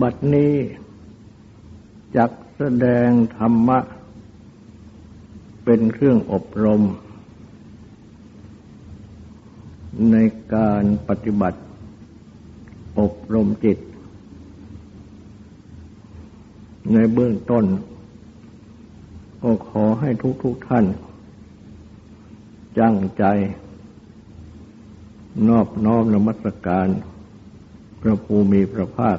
บัดนี้จักแสดงธรรมะ เป็นเครื่องอบรม ในการปฏิบัติ อบรมจิต ในเบื้องต้น ก็ขอให้ทุกๆทท่าน จังใจ นอบน้อมนมัสการ พระภูมิพระภาค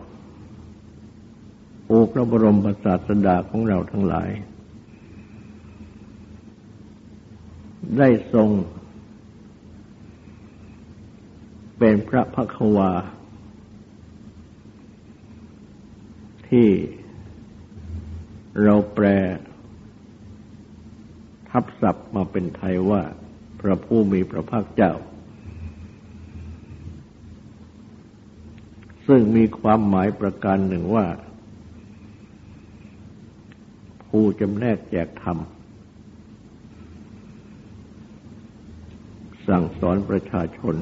อพระบรมศาสดาของเราทั้งหลาย ได้ทรง เป็นพระพักวา ที่เราแปล ทับศัพท์มาเป็นไทยว่า พระผู้มีพระภาคเจ้า ซึ่งมีความหมายประการหนึ่งว่า ผู้จำแนกแจกธรรม สั่งสอนประชาชน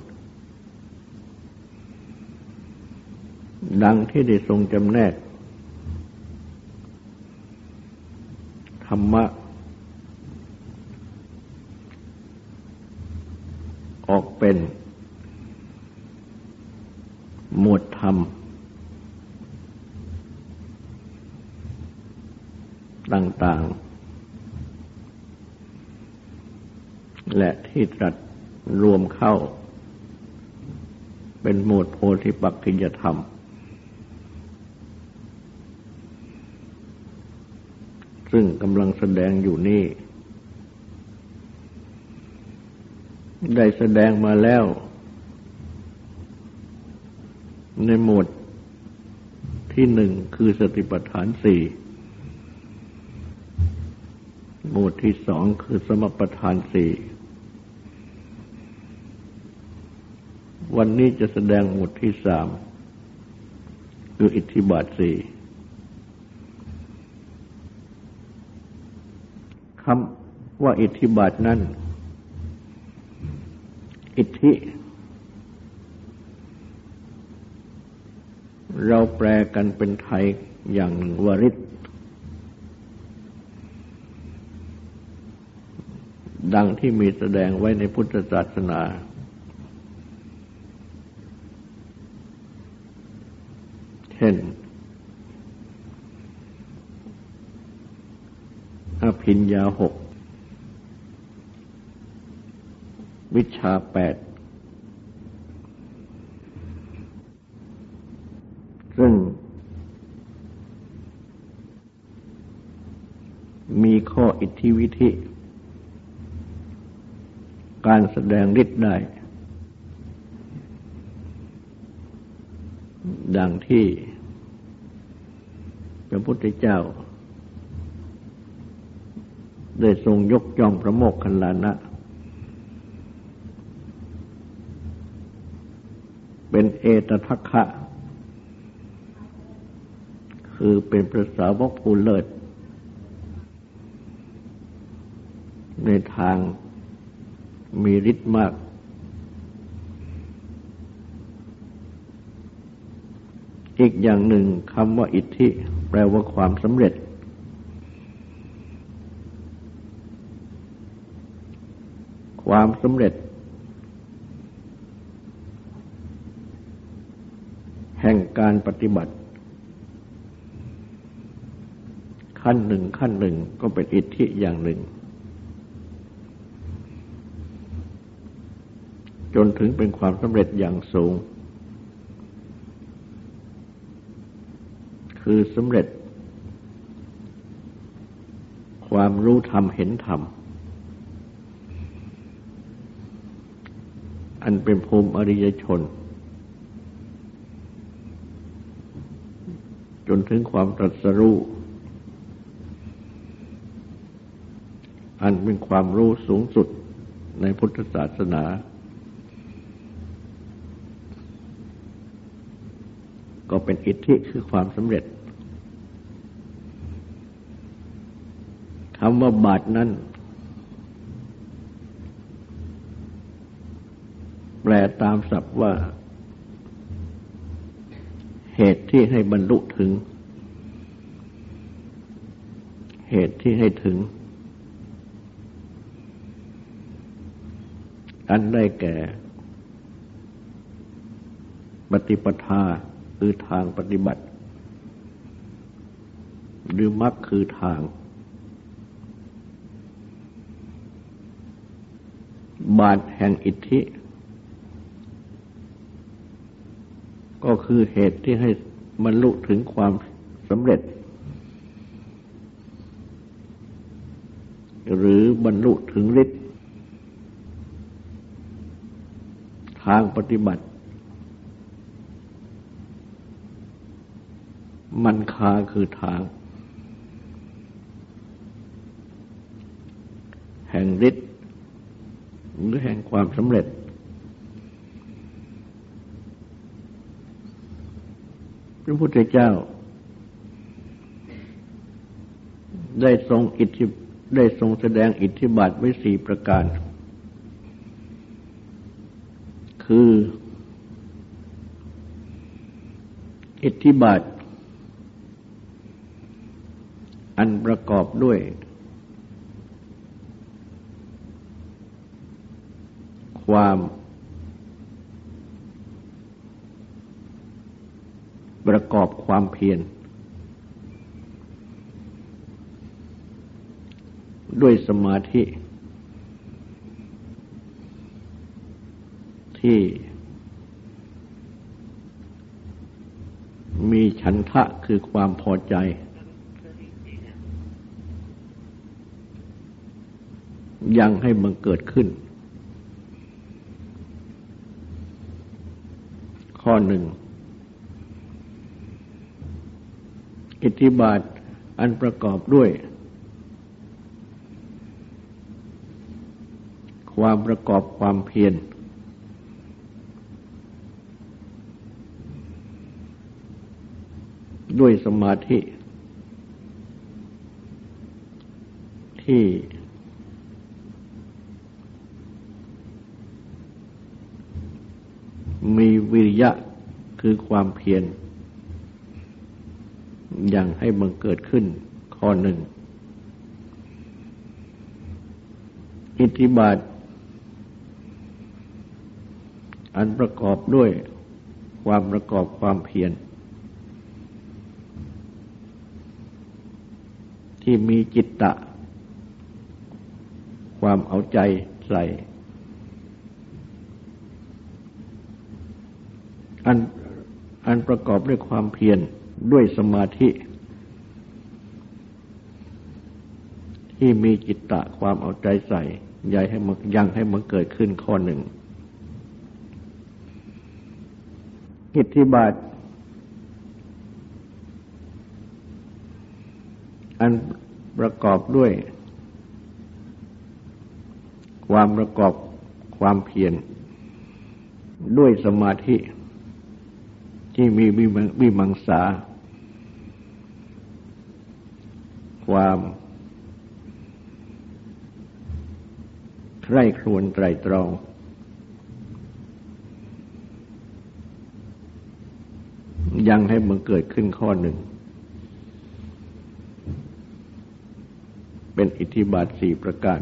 ดังที่ได้ทรงจำแนก ธรรมะ ออกเป็น หมวดธรรม ต่างๆ และที่ตรัสรวมเข้า เป็นหมวดโพธิปักขิยธรรม ซึ่งกำลังแสดงอยู่นี่ ได้แสดงมาแล้ว ในหมวดที่หนึ่งคือสติปัฏฐานสี่ หมู่ที่สองคือสมปทานสี่วันนี้จะแสดงหมวดที่สามคืออิทธิบาทสี่คำว่าอิทธิบาทนั้น อิทธิ เราแปลกันเป็นไทยอย่างหนึ่งวริศ ดังที่มีแสดงไว้ในพุทธศาสนา เช่น อภิญญาหก วิชาแปด ซึ่งมีข้ออิทธิวิธิ การแสดงฤทธิ์ได้ ดังที่พระพุทธเจ้า ได้ทรงยกย่องพระโมกขันลานะ เป็นเอตทัคคะ คือเป็นพระสาวกผู้เลิศในทาง มีฤทธิ์มาก อีกอย่างหนึ่งคำว่าอิทธิ แปลว่าความสำเร็จ ความสำเร็จ แห่งการปฏิบัติ ขั้นหนึ่งขั้นหนึ่งก็เป็นอิทธิอย่างหนึ่ง จนถึงเป็นความสำเร็จอย่างสูง คือสำเร็จ ความรู้ธรรมเห็นธรรม อันเป็นภูมิอริยชน จนถึงความตรัสรู้อันเป็นความรู้สูงสุดในพุทธศาสนา เป็นอิทธิคือความสำเร็จคำว่าบาทนั้น แปลตามศัพท์ว่า เหตุที่ให้บรรลุถึง เหตุที่ให้ถึง อันได้แก่ ปฏิปทา คือทางปฏิบัติ หรือมรรคคือทาง บาทแห่งอิทธิ ก็คือเหตุที่ให้บรรลุถึงความสำเร็จ หรือบรรลุถึงฤทธิ์ทางปฏิบัติ มันคาคือทาง แห่งฤทธิ์หรือแห่งความสำเร็จ พระพุทธเจ้า ได้ทรงอิทธิได้ทรงแสดงอิทธิบาทไว้สี่ประการ คือ อิทธิบาท อันประกอบ ด้วย ความ ประกอบความเพียรด้วยสมาธิ ที่มีฉันทะคือความพอใจ ยังให้มันเกิดขึ้น ข้อหนึ่ง อิทธิบาทอันประกอบด้วย ความประกอบความเพียรด้วยสมาธิ ที่ มี วิริยะคือความเพียรอย่างให้บังเกิดขึ้นข้อหนึ่ง อิทธิบาท อันประกอบด้วยความประกอบความเพียรที่มีจิตตะ ความเอาใจใส่ อันอันประกอบด้วยความเพียรด้วยสมาธิ ที่มีจิตตะความเอาใจใส่ใหญ่ให้มันยังให้มันเกิดขึ้นข้อหนึ่งอิทธิบาท อันประกอบด้วย ความประกอบความเพียรด้วยสมาธิ ที่มีวิมังสา ความใคร่ครวญไตรตรอง ยังให้มันเกิดขึ้นข้อหนึ่ง เป็นอิทธิบาทสี่ประการ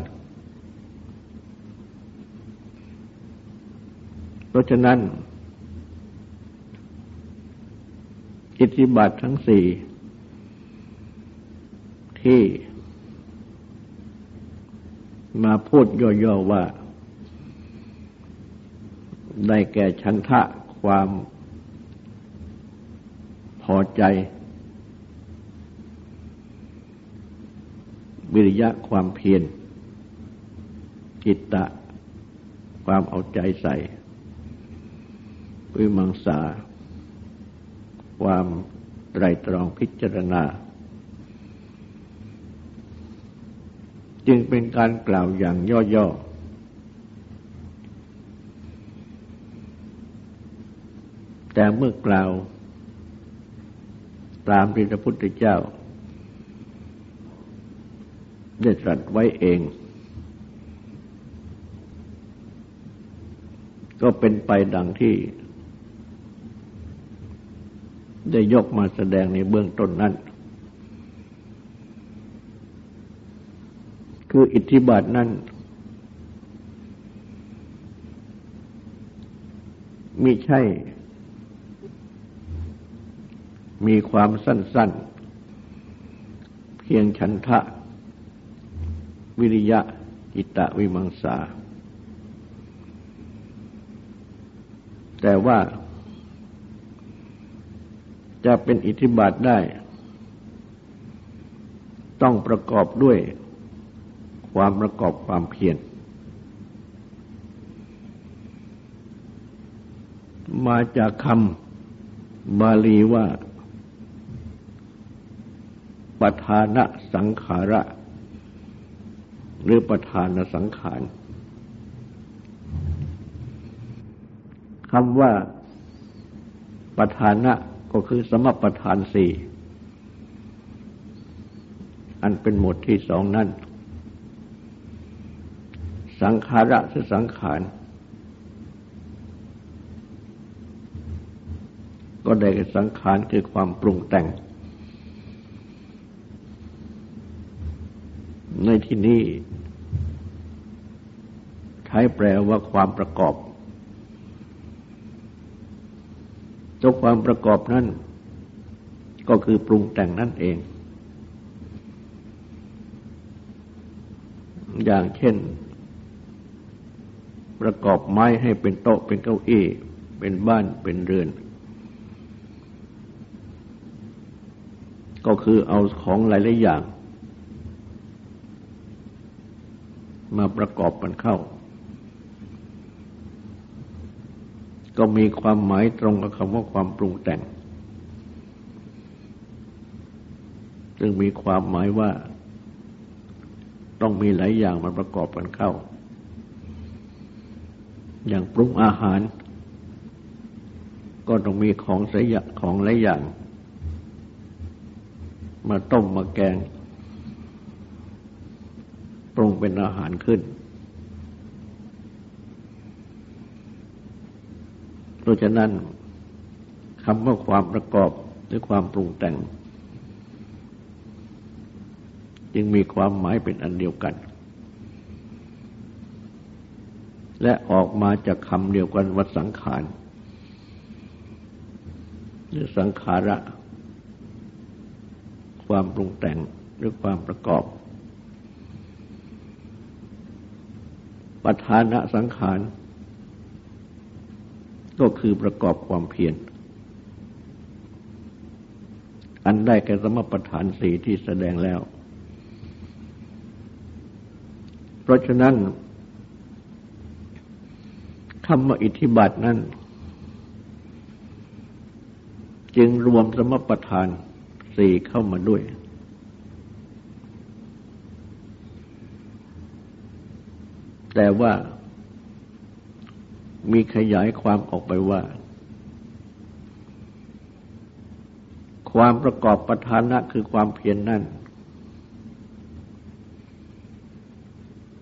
เพราะฉะนั้น อิ ทธิบาททั้งสี่ที่ มาพูดย่อๆว่า ได้แก่ชันทะความพอใจ วิริยะความเพียรจิตตะ ความเอาใจใส่วิมังสา ความไตรตรองพิจารณา จึงเป็นการกล่าวอย่างย่อๆ แต่เมื่อกล่าวตามที่พระพุทธเจ้า ได้ตรัสไว้เอง ก็เป็นไปดังที่ ได้ยกมาแสดงในเบื้องต้นนั้น คืออิทธิบาทนั้นมิใช่ มีความสั้น ๆ เพียงฉันทะ วิริยะอิตะวิมังสา แต่ว่า จะเป็นอิทธิบาทได้ ต้องประกอบด้วยความประกอบความเพียรมาจากคำบาลีว่าปทานะสังขาระ หรือปทานสังขารคำว่าปทานะ ก็คือสมประทานสี่ อันเป็นหมวดที่สองนั้นสังขาระคือสังขาร ก็ได้กับสังขารคือความปรุงแต่ง ในที่นี้ใช้แปลว่าความประกอบ ตัวความประกอบนั้นก็คือปรุงแต่งนั่นเอง อย่างเช่น ประกอบไม้ให้เป็นโต๊ะเป็นเก้าอี้ เป็นบ้านเป็นเรือน ก็คือเอาของหลายๆอย่าง มาประกอบกันเข้า ก็มีความหมายตรงกับคำว่าความปรุงแต่ง ซึ่งมีความหมายว่า ต้องมีหลายอย่างมาประกอบกันเข้า อย่างปรุงอาหาร ก็ต้องมีของสยของหลายอย่าง มาต้มมาแกง ปรุงเป็นอาหารขึ้น ราะฉะนั้นคำว่าความประกอบหรือความปรุงแต่ง จึงมีความหมายเป็นอันเดียวกัน และออกมาจากคำเดียวกันว่าสังขารหรือสังขาระ ความปรุงแต่งหรือความประกอบปัฏฐานะสังขาร ก็คือประกอบความเพียรอันได้แก่สมประฐานสีที่แสดงแล้ว เพราะฉะนั้นคำว่าอิทธิบาทนั้น จึงรวมสมประทานสี่เข้ามาด้วย แต่ว่า มีขยายความออกไปว่า ความประกอบประธานะคือความเพียรนนั่น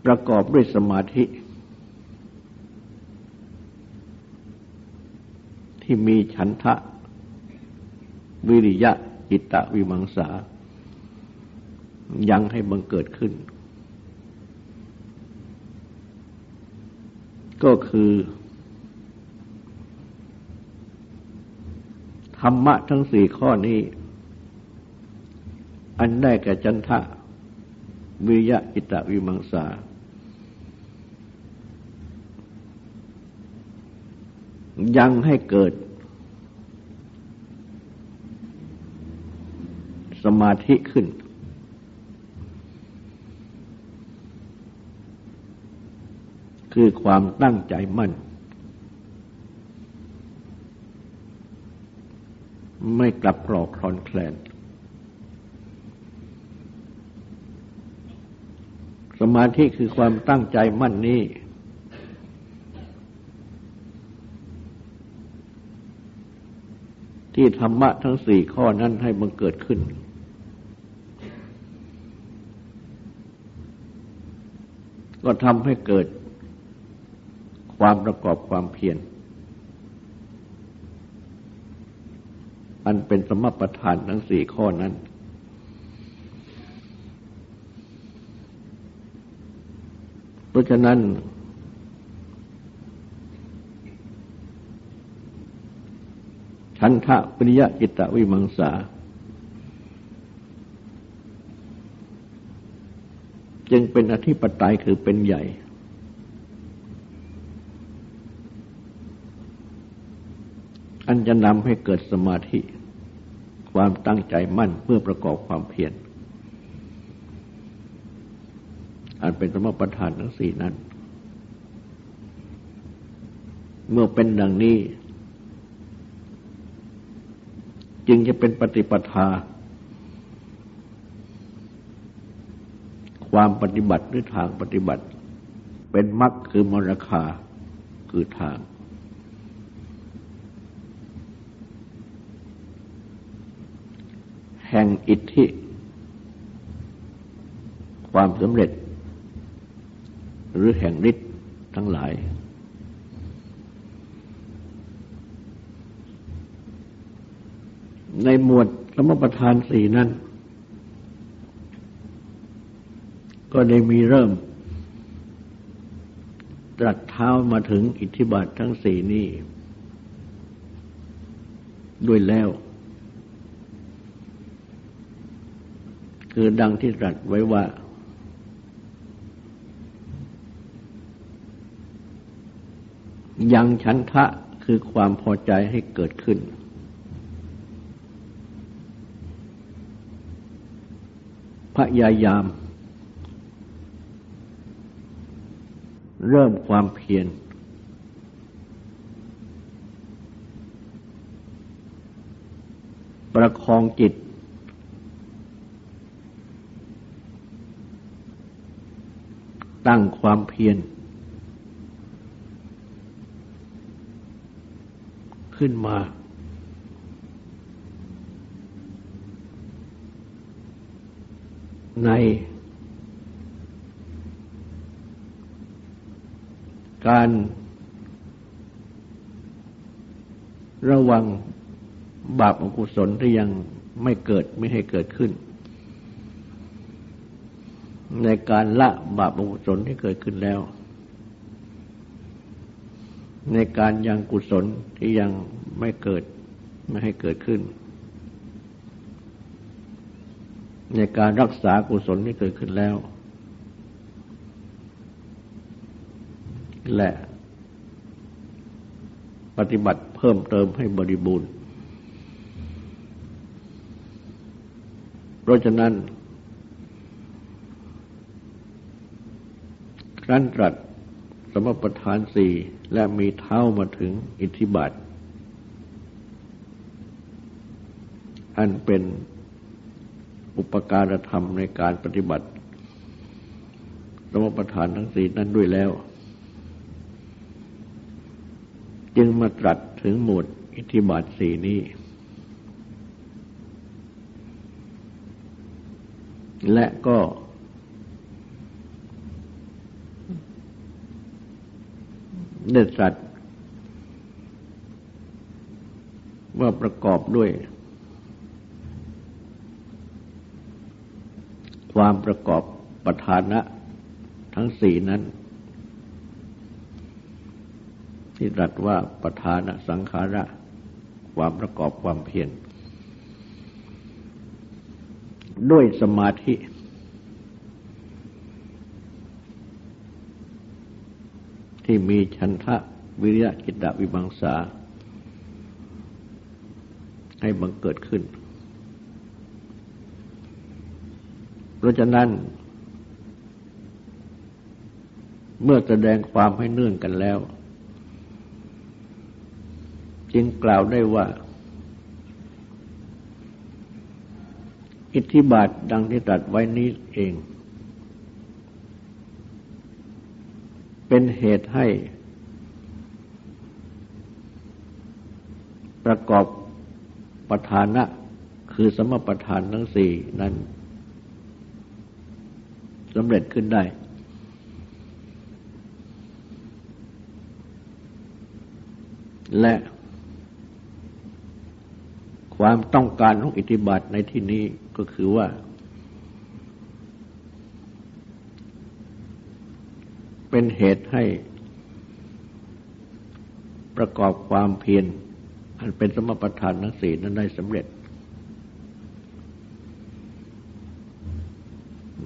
ประกอบด้วยสมาธิ ที่มีฉันทะ วิริยะอิตะวิมังสา ยังให้บังเกิดขึ้น ก็คือ รรมะทั้งสี่ข้อนี้ อันได้แก่จันทะวิยะอิตะวิมังสา ยังให้เกิด สมาธิขึ้น คือความตั้งใจมั่น ไม่กลับกรอกคลอนแคลน สมาธิคือความตั้งใจมั่นนี้ ที่ธรรมะทั้งสี่ข้อนั้นให้บังเกิดขึ้น ก็ทำให้เกิดความประกอบความเพียร อันเป็นสมประทานทั้งสี่ข้อนั้น เพราะฉะนั้นชันทะปริยจิตวิมังสา จึงเป็นอธิปไตยคือเป็นใหญ่อันจะนำให้เกิดสมาธิ ความตั้งใจมั่นเพื่อประกอบความเพียร อันเป็นสมประทานทั้งสี่นั้น เมื่อเป็นดังนี้ จึงจะเป็นปฏิปทา ความปฏิบัติหรือทางปฏิบัติ เป็นมรรคคือมรคาคือทาง ห่งอิทธิ ความสำเร็จ หรือแห่งฤทธิ์ทั้งหลาย ในหมวดสมประทานสี่นั้น ก็ได้มีเริ่ม ตรัสเท้ามาถึงอิทธิบาททั้งสี่นี้ ด้วยแล้ว คือดังที่ตรัสไว้ว่า ยังฉันทะคือความพอใจให้เกิดขึ้น พยายาม เริ่มความเพียรประคองจิต ตั้งความเพียรขึ้นมา ในการระวังบาปอกุศลที่ยังไม่เกิดไม่ให้เกิดขึ้น ในการละบาปอกุศลที่เกิดขึ้นแล้ว ในการยังกุศลที่ยังไม่เกิดไม่ให้เกิดขึ้น ในการรักษากุศลที่เกิดขึ้นแล้ว และปฏิบัติเพิ่มเติมให้บริบูรณ์ เพราะฉะนั้น ครั้นตรัสสมประทานสี่และมีเท้ามาถึงอิทธิบาท อันเป็นอุปการธรรมในการปฏิบัติสมประทานทั้งสี่นั้นด้วยแล้ว จึงมาตรัสถึงหมวดอิทธิบาทสี่นี้ และก็ เนสัตว์ว่าประกอบด้วย ความประกอบประธานะทั้งสี่นั้น ที่รัสว่าประธานะสังขาระ ความประกอบความเพียรด้วยสมาธิ ที่มีชันทะวิริยะจิตตวิบังสา ให้บังเกิดขึ้น เพราะฉะนั้น เมื่อแสดงความให้เนื่องกันแล้ว จึงกล่าวได้ว่า อิทธิบาทดังที่ตรัสไว้นี้เอง เป็นเหตุให้ ประกอบประธานะ คือสมประธานทั้งสี่นั้นสำเร็จขึ้นได้ และ ความต้องการของอิทธิบาทในที่นี้ก็คือว่า เป็นเหตุให้ ประกอบความเพียรอันเป็นสมประทานทั้งสี่นั้นได้สำเร็จ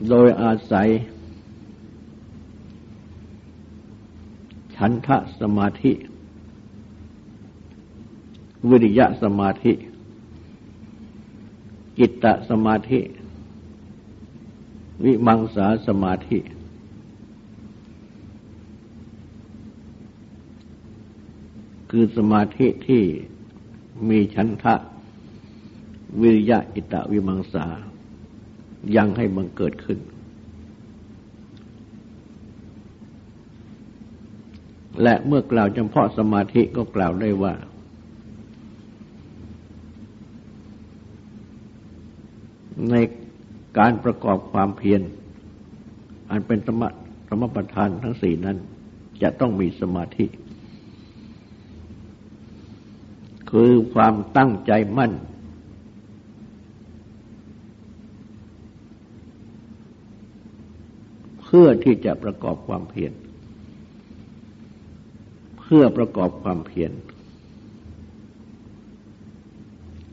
โดยอาศัย ฉันทะสมาธิ วิริยะสมาธิจิตตสมาธิ วิมังสาสมาธิ คือสมาธิที่มีชันทะ วิริยะอิตะวิมังสา ยังให้บังเกิดขึ้น และเมื่อกล่าวเฉพาะสมาธิก็กล่าวได้ว่า ในการประกอบความเพียรอันเป็นสมะสมประทานทั้งสี่นั้น จะต้องมีสมาธิ คือความตั้งใจมั่น เพื่อที่จะประกอบความเพียรเพื่อประกอบความเพียร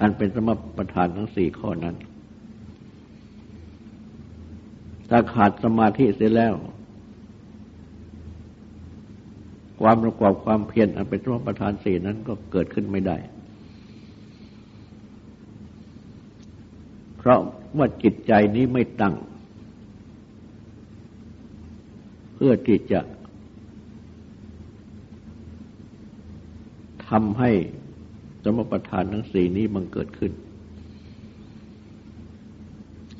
อันเป็นสมประทานทั้งสี่ข้อนั้น ถ้าขาดสมาธิเสียแล้ว ความประกอบความเพียรอันเป็นตัวประธานสี่นั้นก็เกิดขึ้นไม่ได้ เพราะว่าจิตใจนี้ไม่ตั้ง เพื่อที่จะทำให้สมประทานทั้งสี่นี้มันเกิดขึ้น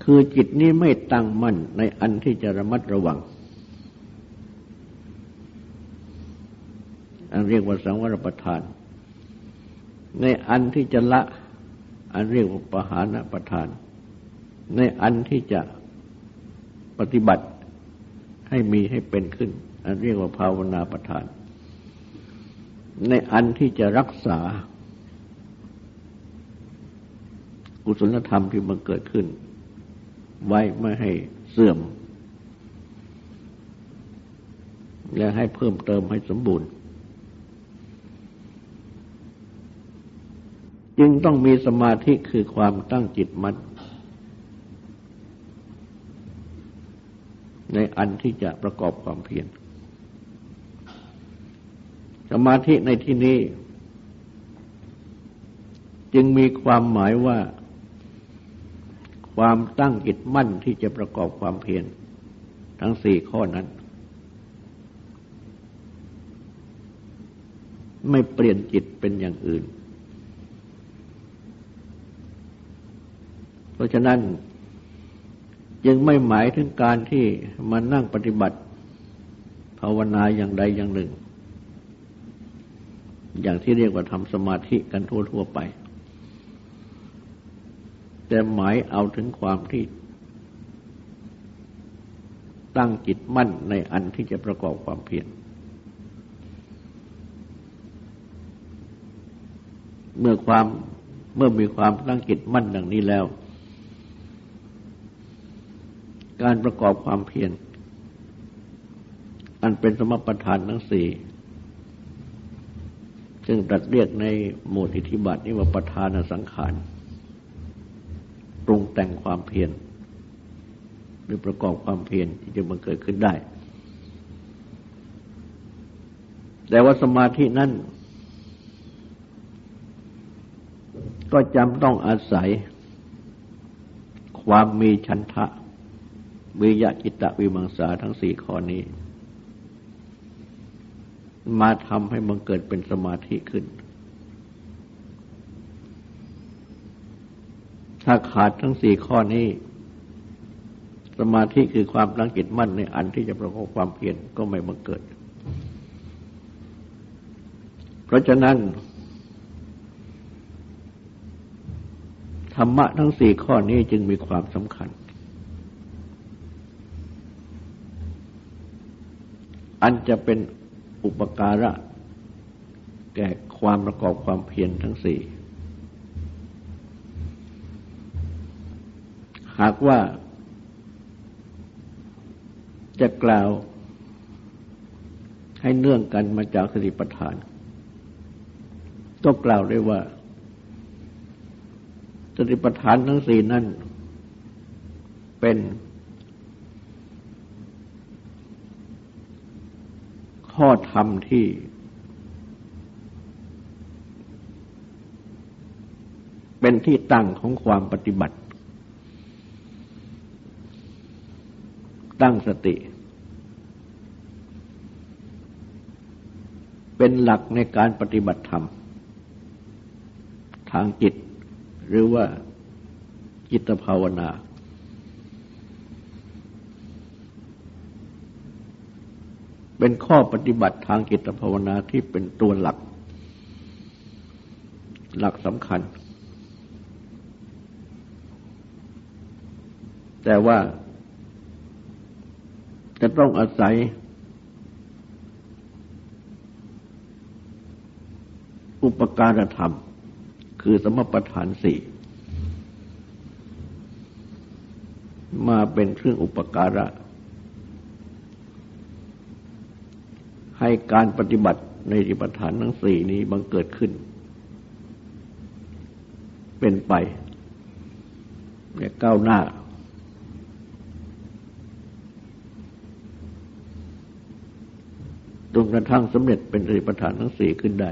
คือจิตนี้ไม่ตั้งมั่นในอันที่จะระมัดระวัง อัน เรียกว่าสังวรประทาน ในอันที่จะละ อันเรียกว่าปหานประทาน ในอันที่จะปฏิบัติให้มีให้เป็นขึ้น อันเรียกว่าภาวนาประทาน ในอันที่จะรักษากุศลธรรมที่มันเกิดขึ้น ไว้ไม่ให้เสื่อม และให้เพิ่มเติมให้สมบูรณ์ จึงต้องมีสมาธิคือความตั้งจิตมัน่นในอันที่จะประกอบความเพียร สมาธิในที่นี้ จึงมีความหมายว่า ความตั้งจิตมั่นที่จะประกอบความเพียรทั้งสี่ข้อนั้น ไม่เปลี่ยนจิตเป็นอย่างอื่น เพราะฉะนั้นจึงไม่หมายถึงการที่มานั่งปฏิบัติ ภาวนาอย่างใดอย่างหนึ่ง อย่างที่เรียกว่าทำสมาธิกันทั่วๆไป แต่หมายเอาถึงความที่ตั้งจิตมั่นในอันที่จะประกอบความเพียร เมื่อความเมื่อมีความตั้งจิตมั่นดังนี้แล้ว การประกอบความเพียรอันเป็นสมประทานทั้งสี่ซึ่งตัดเรียกในหมวดอิทธิบาทนี้ว่าประธานสังขารปรุงแต่งความเพียรหรือประกอบความเพียรที่จะบังเกิดขึ้นได้ แต่ว่าสมาธินั้นก็จำต้องอาศัยความมีชันทะ วิยะจิตตวิมังสาทั้งสี่ข้อนี้ มาทำให้มันเกิดเป็นสมาธิขึ้น ถ้าขาดทั้งสี่ข้อนี้ สมาธิคือความตั้งจิตมั่นในอันที่จะประกอบความเพียรก็ไม่บังเกิด เพราะฉะนั้นธรรมะทั้งสี่ข้อนี้จึงมีความสำคัญ อันจะเป็นอุปการะ แก่ความประกอบความเพียรทั้งสี่ หากว่าจะกล่าวให้เนื่องกันมาจากสติปัฏฐาน ก็กล่าวได้ว่าสติปัฏฐานทั้งสี่นั้นเป็น ข้อธรรมที่ เป็นที่ตั้งของความปฏิบัติ ตั้งสติ เป็นหลักในการปฏิบัติธรรม ทางจิต หรือว่าจิตภาวนา เป็นข้อปฏิบัติทางจิตภาวนาที่เป็นตัวหลัก หลักสำคัญ แต่ว่าจะต้องอาศัย อุปการธรรม คือสมปทานสี่มาเป็นเครื่องอุปการะ ให้การปฏิบัติในอิปทานทั้งสี่นี้บังเกิดขึ้น เป็นไปและก้าวหน้า จนกระทั่งสำเร็จเป็นอริปฐานทั้งสี่ขึ้นได้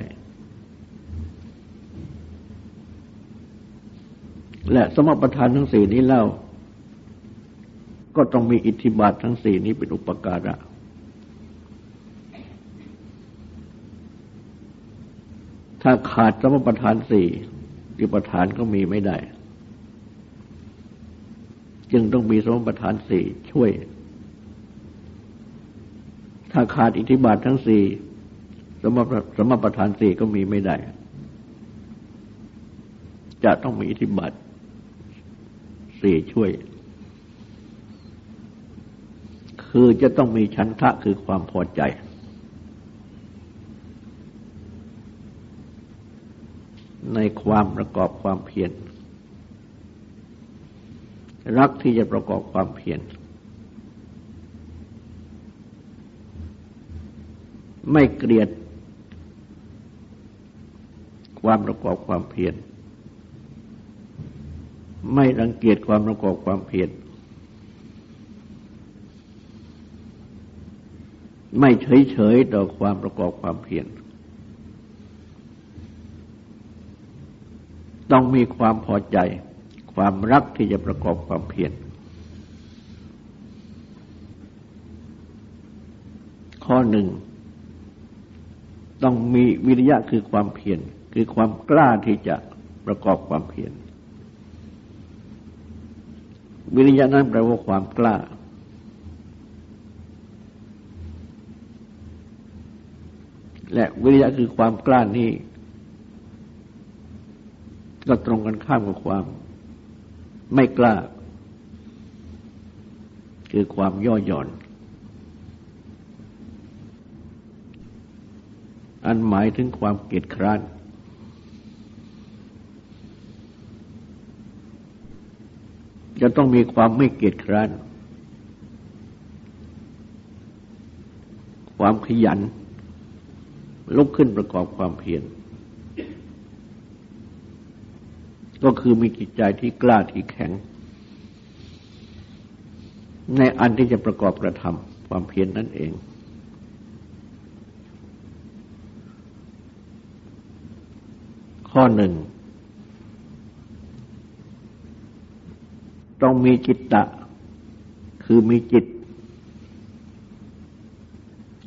และสมปทานทั้งสี่นี้เล่า ก็ต้องมีอิทธิบาททั้งสี่นี้เป็นอุปการะ ถ้าขาดสมประทานสี่อิประทานก็มีไม่ได้ จึงต้องมีสมประทานสี่ช่วย ถ้าขาดอิทธิบาททั้งสี่สมสมประทานสี่ก็มีไม่ได้ จะต้องมีอิทธิบาทสี่ช่วย คือจะต้องมีชันทะคือความพอใจ ในความประกอบความเพียร รักที่จะประกอบความเพียร ไม่เกลียด ความประกอบความเพียร ไม่รังเกียจความประกอบความเพียร ไม่เฉยเฉยต่อความประกอบความเพียร ต้องมีความพอใจ ความรักที่จะประกอบความเพียรข้อหนึ่ง ต้องมีวิริยะคือความเพียรคือความกล้าที่จะประกอบความเพียรวิริยะนั้นแปลว่าความกล้า และวิริยะคือความกล้านี้ ก็ตรงกันข้ามกับความ ไม่กล้า คือความย่อหย่อน อันหมายถึงความเกียจคร้านจะต้องมีความไม่เกียจคร้าน ความขยัน ลุกขึ้นประกอบความเพียร ก็คือมีจิตใจที่กล้าที่แข็ง ในอันที่จะประกอบกระทำความเพียรนนั่นเอง ข้อหนึ่ง ต้องมีจิตตะ คือมีจิต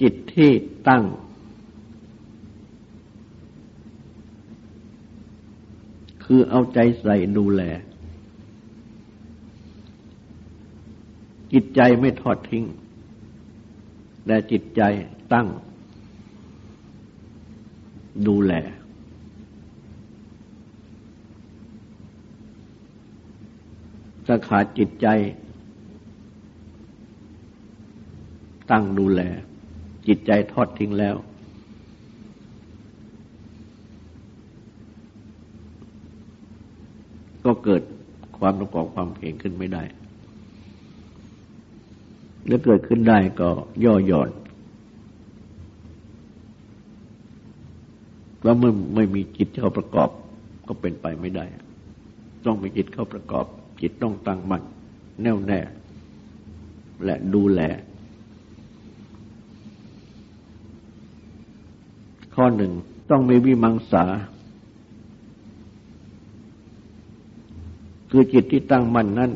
จิตที่ตั้ง คือเอาใจใส่ดูแล จิตใจไม่ทอดทิ้ง แต่จิตใจตั้ง ดูแล สขาจิตใจ ตั้งดูแล จิตใจทอดทิ้งแล้ว เกิดความประกอบความเพียงขึ้นไม่ได้หรือเกิดขึ้นได้ก็ย่อหย่อนว่าเมื่อไม่มีจิตเข้าประกอบก็เป็นไปไม่ได้ ต้องมีจิตเข้าประกอบ จิตต้องตั้งมั่นแน่วแน่ และดูแล ข้อหนึ่งต้องมีวิมังสา คือจิตที่ตั้งมั่นนั้น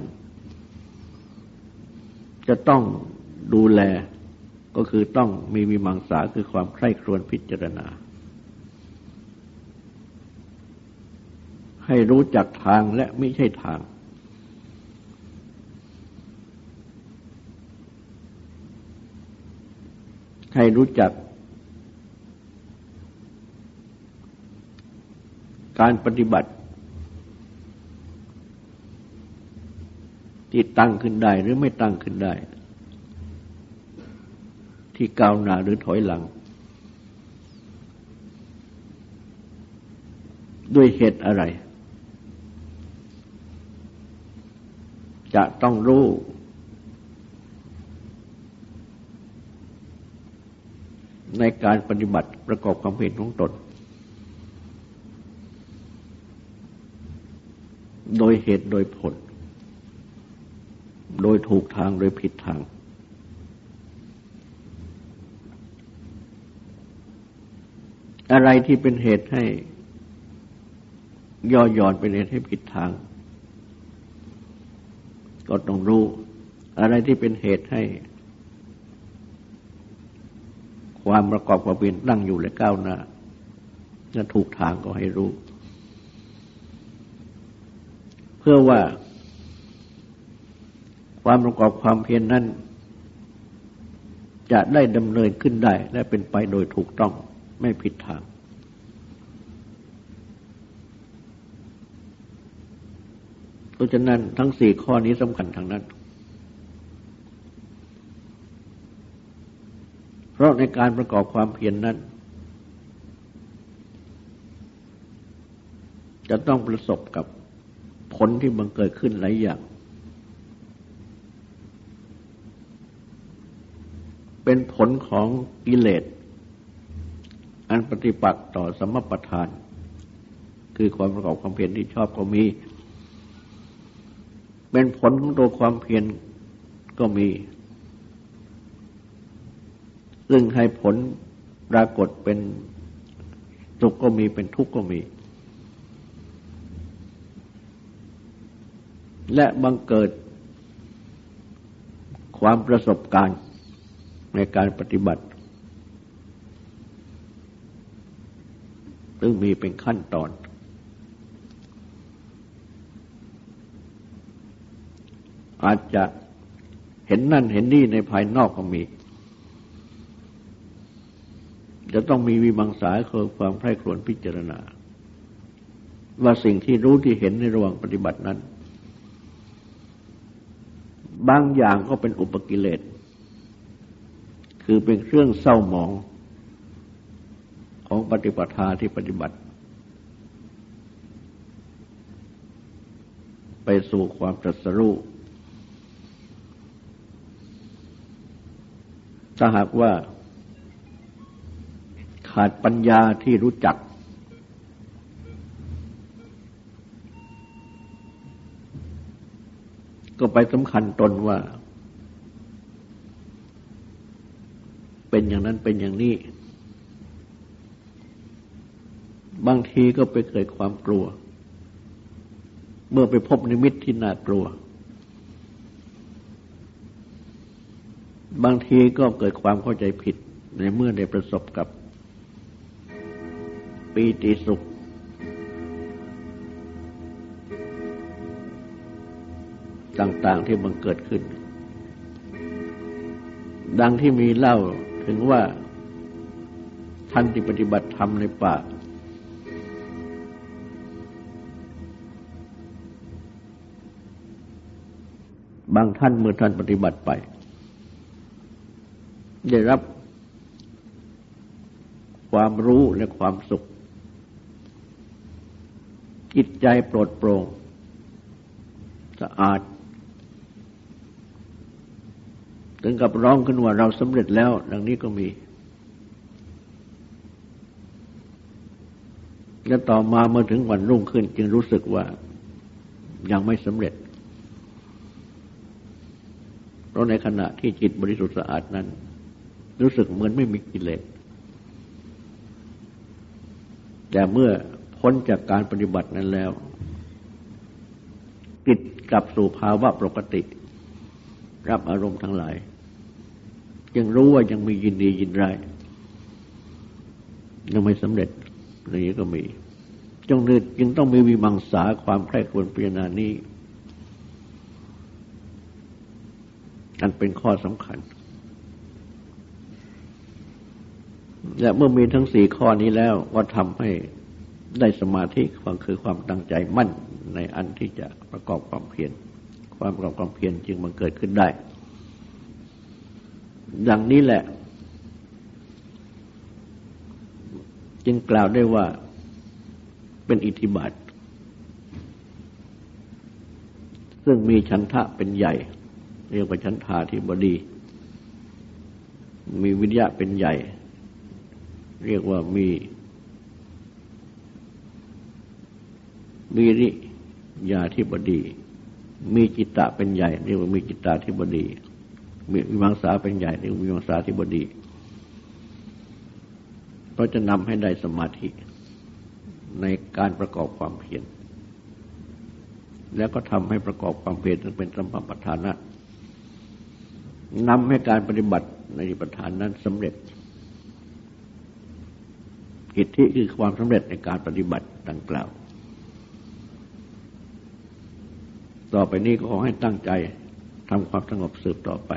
จะต้องดูแลก็คือต้องมีวิมังสาคือความใคร่ครวญพิจารณา ให้รู้จักทางและไม่ใช่ทาง ให้รู้จัก การปฏิบัติ ที่ตั้งขึ้นได้หรือไม่ตั้งขึ้นได้ ที่ก้าวหน้าหรือถอยหลัง ด้วยเหตุอะไร จะต้องรู้ในการปฏิบัติประกอบความเห็นของตน โดยเหตุโดยผล โดยถูกทางโดยผิดทาง อะไรที่เป็นเหตุให้ ย่อหย่อนเป็นเหตุให้ผิดทาง ก็ต้องรู้ อะไรที่เป็นเหตุให้ ความประกอบความเป็นตั้งอยู่และก้าวหน้าจะถูกทางก็ให้รู้ เพื่อว่า ความประกอบความเพียรนนั้น จะได้ดำเนินขึ้นได้และเป็นไปโดยถูกต้องไม่ผิดทาง เพราะฉะนั้นทั้งสี่ข้อนี้สำคัญทางนั้น เพราะในการประกอบความเพียรนนั้น จะต้องประสบกับผลที่บังเกิดขึ้นหลายอย่าง เป็นผลของกิเลส อันปฏิปักษ์ต่อสมปทาน คือความประกอบความเพียรที่ชอบก็มี เป็นผลของตัวความเพียรก็มี ซึ่งให้ผลปรากฏเป็นสุขก็มีเป็นทุกข์ก็มี และบังเกิดความประสบการณ์ ในการปฏิบัติ ซึ่งมีเป็นขั้นตอน อาจจะเห็นนั่นเห็นนี่ในภายนอกก็มี จะต้องมีวิมังสาคือความไพร่ครวญพิจารณา ว่าสิ่งที่รู้ที่เห็นในระหว่างปฏิบัตินั้น บางอย่างก็เป็นอุปกิเลส คือเป็นเครื่องเศร้าหมองของปฏิปทาที่ปฏิบัติ ไปสู่ความตรัสรู้ถ้าหากว่าขาดปัญญาที่รู้จัก ก็ไปสำคัญตนว่าเป็น อย่างนั้นเป็นอย่างนี้ บางทีก็ไปเกิดความกลัว เมื่อไปพบนิมิตที่น่ากลัว บางทีก็เกิดความเข้าใจผิดในเมื่อได้ประสบกับ ปีติสุข ต่างๆที่มันเกิดขึ้นดังที่มีเล่า ถึงว่าท่านที่ปฏิบัติธรรมในป่า บางท่านเมื่อท่านปฏิบัติไป ได้รับความรู้และความสุข จิตใจโปรดโปร่งสะอาด ถึงกับร้องขึ้นว่าเราสำเร็จแล้ว ดังนี้ก็มี และต่อมาเมื่อถึงวันรุ่งขึ้น จึงรู้สึกว่ายังไม่สำเร็จ เพราะในขณะที่จิตบริสุทธิ์สะอาดนั้น รู้สึกเหมือนไม่มีกิเลสแต่เมื่อพ้นจากการปฏิบัตินั้นแล้วติดกลับสู่ภาวะปกติ รับอารมณ์ทั้งหลาย ยังรู้ว่ายังมียินดียินร้ายยังไม่สำเร็จอย่างนี้ก็มีจงนึกจึงต้องมีวิมังสาความใคร่ควรพิจารณานี้อันเป็นข้อสำคัญ และเมื่อมีทั้งสี่ข้อนี้แล้วก็ทำให้ได้สมาธิความคือความตั้งใจมั่นในอันที่จะประกอบความเพียรความประกอบความเพียรจึงมันเกิดขึ้นได้ ดังนี้แหละ จึงกล่าวได้ว่าเป็นอิทธิบาท ซึ่งมีชันทะเป็นใหญ่ เรียกว่าชันทาธิบดี มีวิทยะเป็นใหญ่ เรียกว่ามีวิริยาธิบดี มีจิตตะเป็นใหญ่ เรียกว่ามีจิตตาธิบดี วิมังสาเป็นใหญ่เรียกว่าวิมังสาธิบดีเพราะจะนำให้ได้สมาธิในการประกอบความเพียรแล้วก็ทำให้ประกอบความเพียรเป็นสัมปปทานะนำให้การปฏิบัติในประธานนั้นสำเร็จ กิจที่คือความสำเร็จในการปฏิบัติดังกล่าว ต่อไปนี้ก็ขอให้ตั้งใจทำความสงบสืบต่อไป